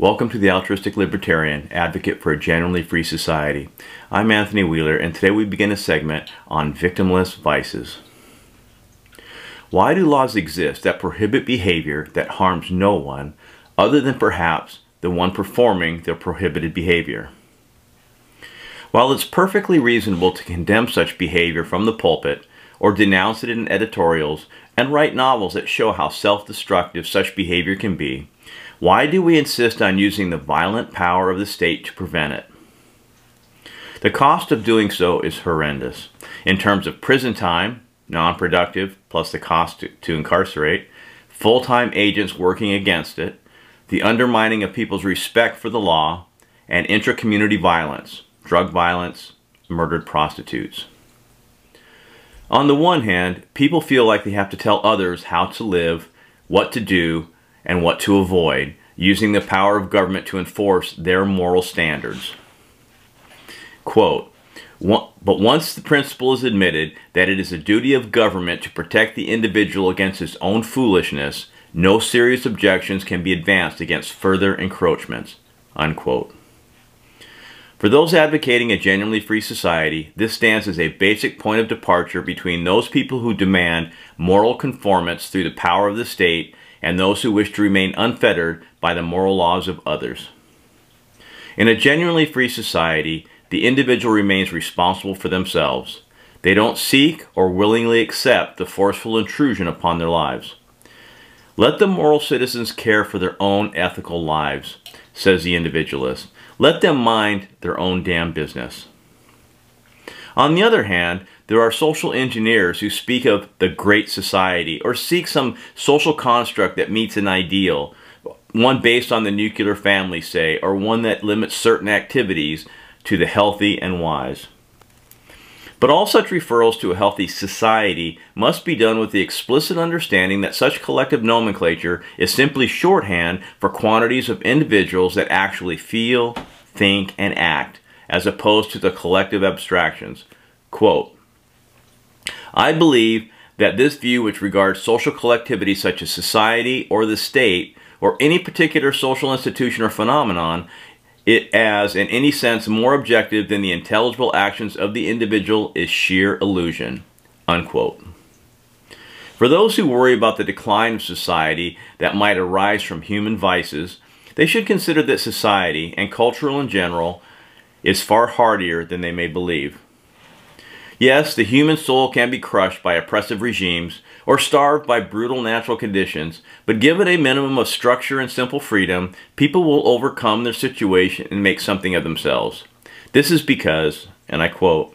Welcome to the Altruistic Libertarian, advocate for a genuinely free society. I'm Anthony Wheeler, and today we begin a segment on victimless vices. Why do laws exist that prohibit behavior that harms no one, other than perhaps the one performing the prohibited behavior? While it's perfectly reasonable to condemn such behavior from the pulpit, or denounce it in editorials, and write novels that show how self-destructive such behavior can be, why do we insist on using the violent power of the state to prevent it? The cost of doing so is horrendous. In terms of prison time, non-productive, plus the cost to, to incarcerate, full-time agents working against it, the undermining of people's respect for the law, and intra-community violence, drug violence, murdered prostitutes. On the one hand, people feel like they have to tell others how to live, what to do, and what to avoid, using the power of government to enforce their moral standards. Quote, but once the principle is admitted that it is a duty of government to protect the individual against his own foolishness, no serious objections can be advanced against further encroachments. Unquote. For those advocating a genuinely free society, this stands as a basic point of departure between those people who demand moral conformance through the power of the state and those who wish to remain unfettered by the moral laws of others. In a genuinely free society, the individual remains responsible for themselves. They don't seek or willingly accept the forceful intrusion upon their lives. Let the moral citizens care for their own ethical lives, says the individualist. Let them mind their own damn business. On the other hand, there are social engineers who speak of the great society or seek some social construct that meets an ideal, one based on the nuclear family, say, or one that limits certain activities to the healthy and wise. But all such referrals to a healthy society must be done with the explicit understanding that such collective nomenclature is simply shorthand for quantities of individuals that actually feel, think, and act, as opposed to the collective abstractions. Quote, I believe that this view which regards social collectivity such as society or the state or any particular social institution or phenomenon it as in any sense more objective than the intelligible actions of the individual is sheer illusion. Unquote. For those who worry about the decline of society that might arise from human vices, they should consider that society, and culture in general, is far hardier than they may believe. Yes, the human soul can be crushed by oppressive regimes or starved by brutal natural conditions, but given a minimum of structure and simple freedom, people will overcome their situation and make something of themselves. This is because, and I quote,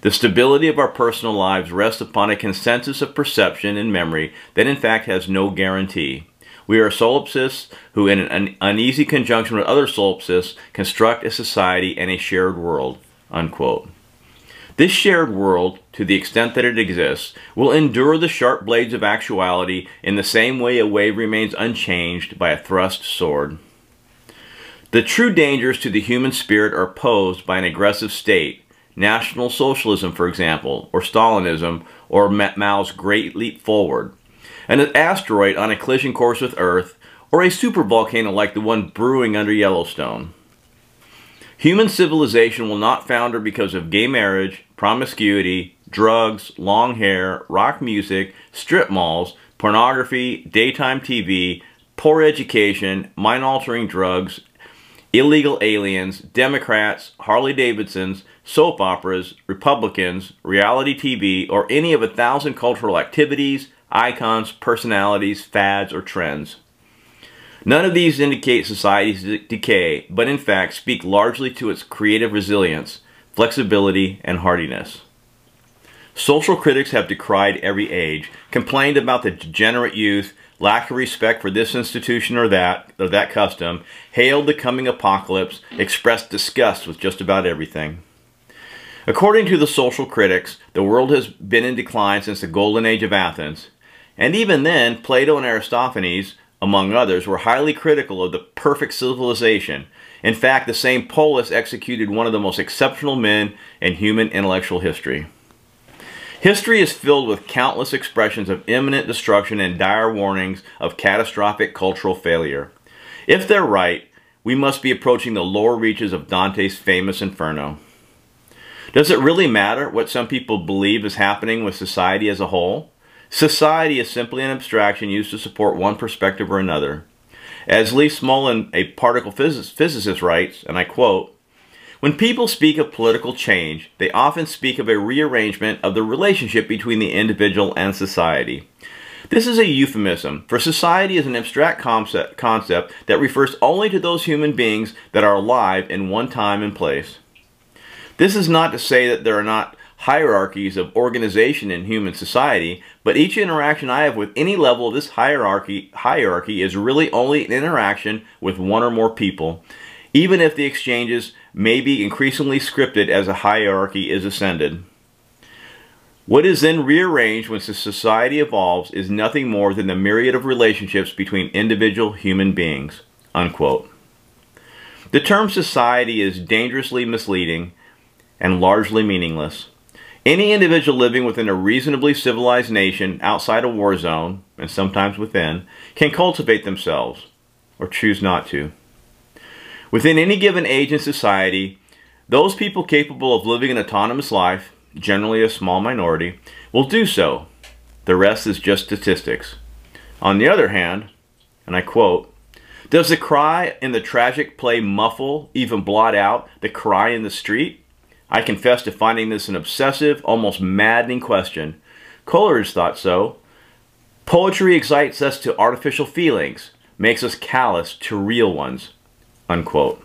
the stability of our personal lives rests upon a consensus of perception and memory that in fact has no guarantee. We are solipsists who, in an uneasy conjunction with other solipsists, construct a society and a shared world. Unquote. This shared world, to the extent that it exists, will endure the sharp blades of actuality in the same way a wave remains unchanged by a thrust sword. The true dangers to the human spirit are posed by an aggressive state, National Socialism, for example, or Stalinism, or Mao's Great Leap Forward, an asteroid on a collision course with Earth, or a supervolcano like the one brewing under Yellowstone. Human civilization will not founder because of gay marriage, promiscuity, drugs, long hair, rock music, strip malls, pornography, daytime TV, poor education, mind-altering drugs, illegal aliens, Democrats, Harley-Davidsons, soap operas, Republicans, reality TV, or any of a thousand cultural activities, icons, personalities, fads, or trends. None of these indicate society's decay, but in fact speak largely to its creative resilience, flexibility, and hardiness. Social critics have decried every age, complained about the degenerate youth, lack of respect for this institution or that, or that custom, hailed the coming apocalypse, expressed disgust with just about everything. According to the social critics, the world has been in decline since the golden age of Athens, and even then, Plato and Aristophanes among others, were highly critical of the perfect civilization. In fact, the same polis executed one of the most exceptional men in human intellectual history. History is filled with countless expressions of imminent destruction and dire warnings of catastrophic cultural failure. If they're right, we must be approaching the lower reaches of Dante's famous Inferno. Does it really matter what some people believe is happening with society as a whole? Society is simply an abstraction used to support one perspective or another. As Lee Smolin, a particle physicist, writes, and I quote, when people speak of political change, they often speak of a rearrangement of the relationship between the individual and society. This is a euphemism, for society is an abstract concept, concept that refers only to those human beings that are alive in one time and place. This is not to say that there are not hierarchies of organization in human society, but each interaction I have with any level of this hierarchy, hierarchy is really only an interaction with one or more people, even if the exchanges may be increasingly scripted as a hierarchy is ascended. What is then rearranged when society evolves is nothing more than the myriad of relationships between individual human beings. Unquote. The term society is dangerously misleading and largely meaningless. Any individual living within a reasonably civilized nation outside a war zone, and sometimes within, can cultivate themselves, or choose not to. Within any given age in society, those people capable of living an autonomous life, generally a small minority, will do so. The rest is just statistics. On the other hand, and I quote, does the cry in the tragic play muffle, even blot out, the cry in the street? I confess to finding this an obsessive, almost maddening question. Coleridge thought so. Poetry excites us to artificial feelings, makes us callous to real ones. Unquote.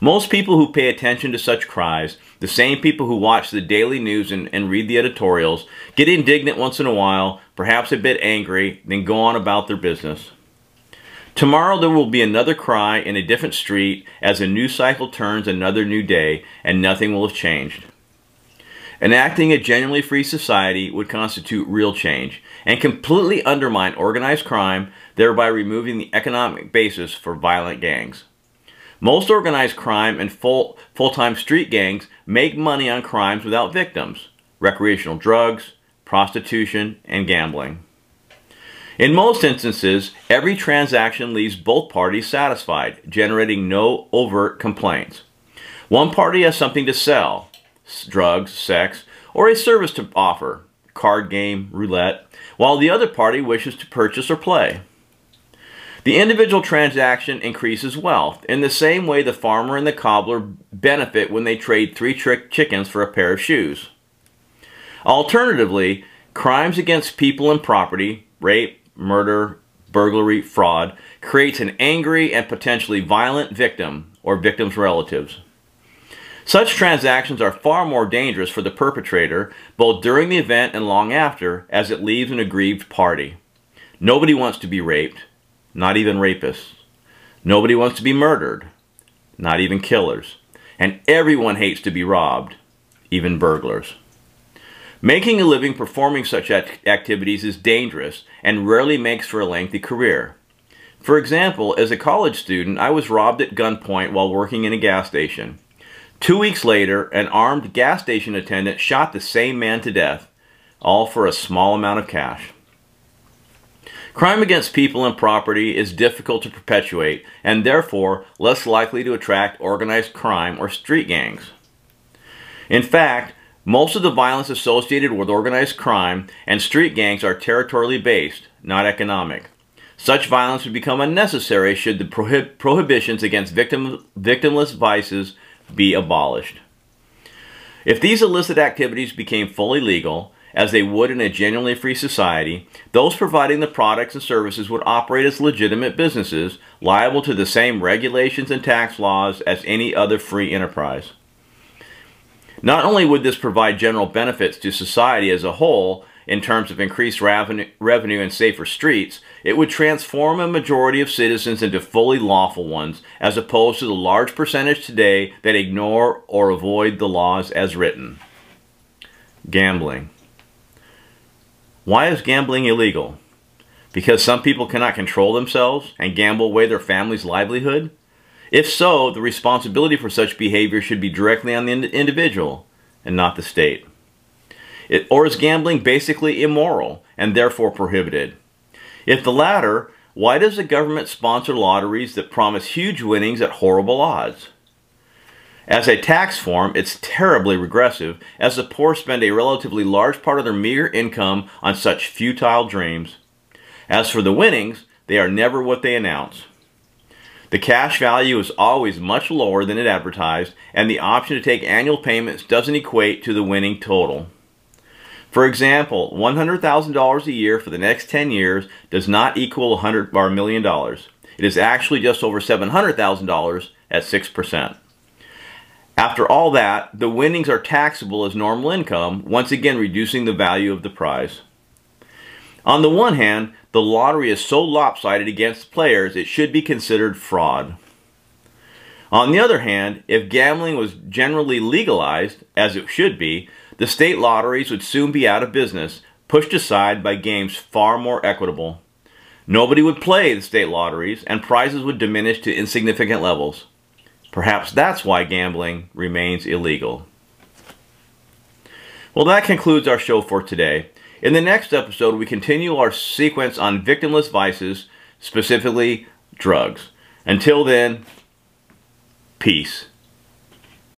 Most people who pay attention to such cries, the same people who watch the daily news and, and, read the editorials, get indignant once in a while, perhaps a bit angry, then go on about their business. Tomorrow there will be another cry in a different street as a new cycle turns another new day and nothing will have changed. Enacting a genuinely free society would constitute real change and completely undermine organized crime, thereby removing the economic basis for violent gangs. Most organized crime and full, full-time street gangs make money on crimes without victims, recreational drugs, prostitution, and gambling. In most instances, every transaction leaves both parties satisfied, generating no overt complaints. One party has something to sell, drugs, sex, or a service to offer, card game, roulette, while the other party wishes to purchase or play. The individual transaction increases wealth in the same way the farmer and the cobbler benefit when they trade three trick chickens for a pair of shoes. Alternatively, crimes against people and property, rape, murder, burglary, fraud, creates an angry and potentially violent victim or victim's relatives. Such transactions are far more dangerous for the perpetrator, both during the event and long after, as it leaves an aggrieved party. Nobody wants to be raped, not even rapists. Nobody wants to be murdered, not even killers. And everyone hates to be robbed, even burglars. Making a living performing such act activities is dangerous and rarely makes for a lengthy career. For example, as a college student, I was robbed at gunpoint while working in a gas station. Two weeks later, an armed gas station attendant shot the same man to death, all for a small amount of cash. Crime against people and property is difficult to perpetuate and therefore less likely to attract organized crime or street gangs. In fact, most of the violence associated with organized crime and street gangs are territorially based, not economic. Such violence would become unnecessary should the prohib prohibitions against victim victimless vices be abolished. If these illicit activities became fully legal, as they would in a genuinely free society, those providing the products and services would operate as legitimate businesses, liable to the same regulations and tax laws as any other free enterprise. Not only would this provide general benefits to society as a whole in terms of increased revenue, and safer streets, it would transform a majority of citizens into fully lawful ones, as opposed to the large percentage today that ignore or avoid the laws as written. Gambling. Why is gambling illegal? Because some people cannot control themselves and gamble away their family's livelihood? If so, the responsibility for such behavior should be directly on the individual and not the state. It, or is gambling basically immoral and therefore prohibited? If the latter, Why does the government sponsor lotteries that promise huge winnings at horrible odds? As a tax form, it's terribly regressive, as the poor spend a relatively large part of their meager income on such futile dreams. As for the winnings, they are never what they announce. The cash value is always much lower than it advertised, and the option to take annual payments doesn't equate to the winning total. For example, $100,000 a year for the next 10 years does not equal 100 or a million dollars. It is actually just over $700,000 at 6%. After all that, the winnings are taxable as normal income, once again reducing the value of the prize. On the one hand, the lottery is so lopsided against players it should be considered fraud. On the other hand, if gambling was generally legalized, as it should be, the state lotteries would soon be out of business, pushed aside by games far more equitable. Nobody would play the state lotteries, and prizes would diminish to insignificant levels. Perhaps that's why gambling remains illegal. Well, that concludes our show for today. In the next episode, we continue our sequence on victimless vices, specifically drugs. Until then, peace.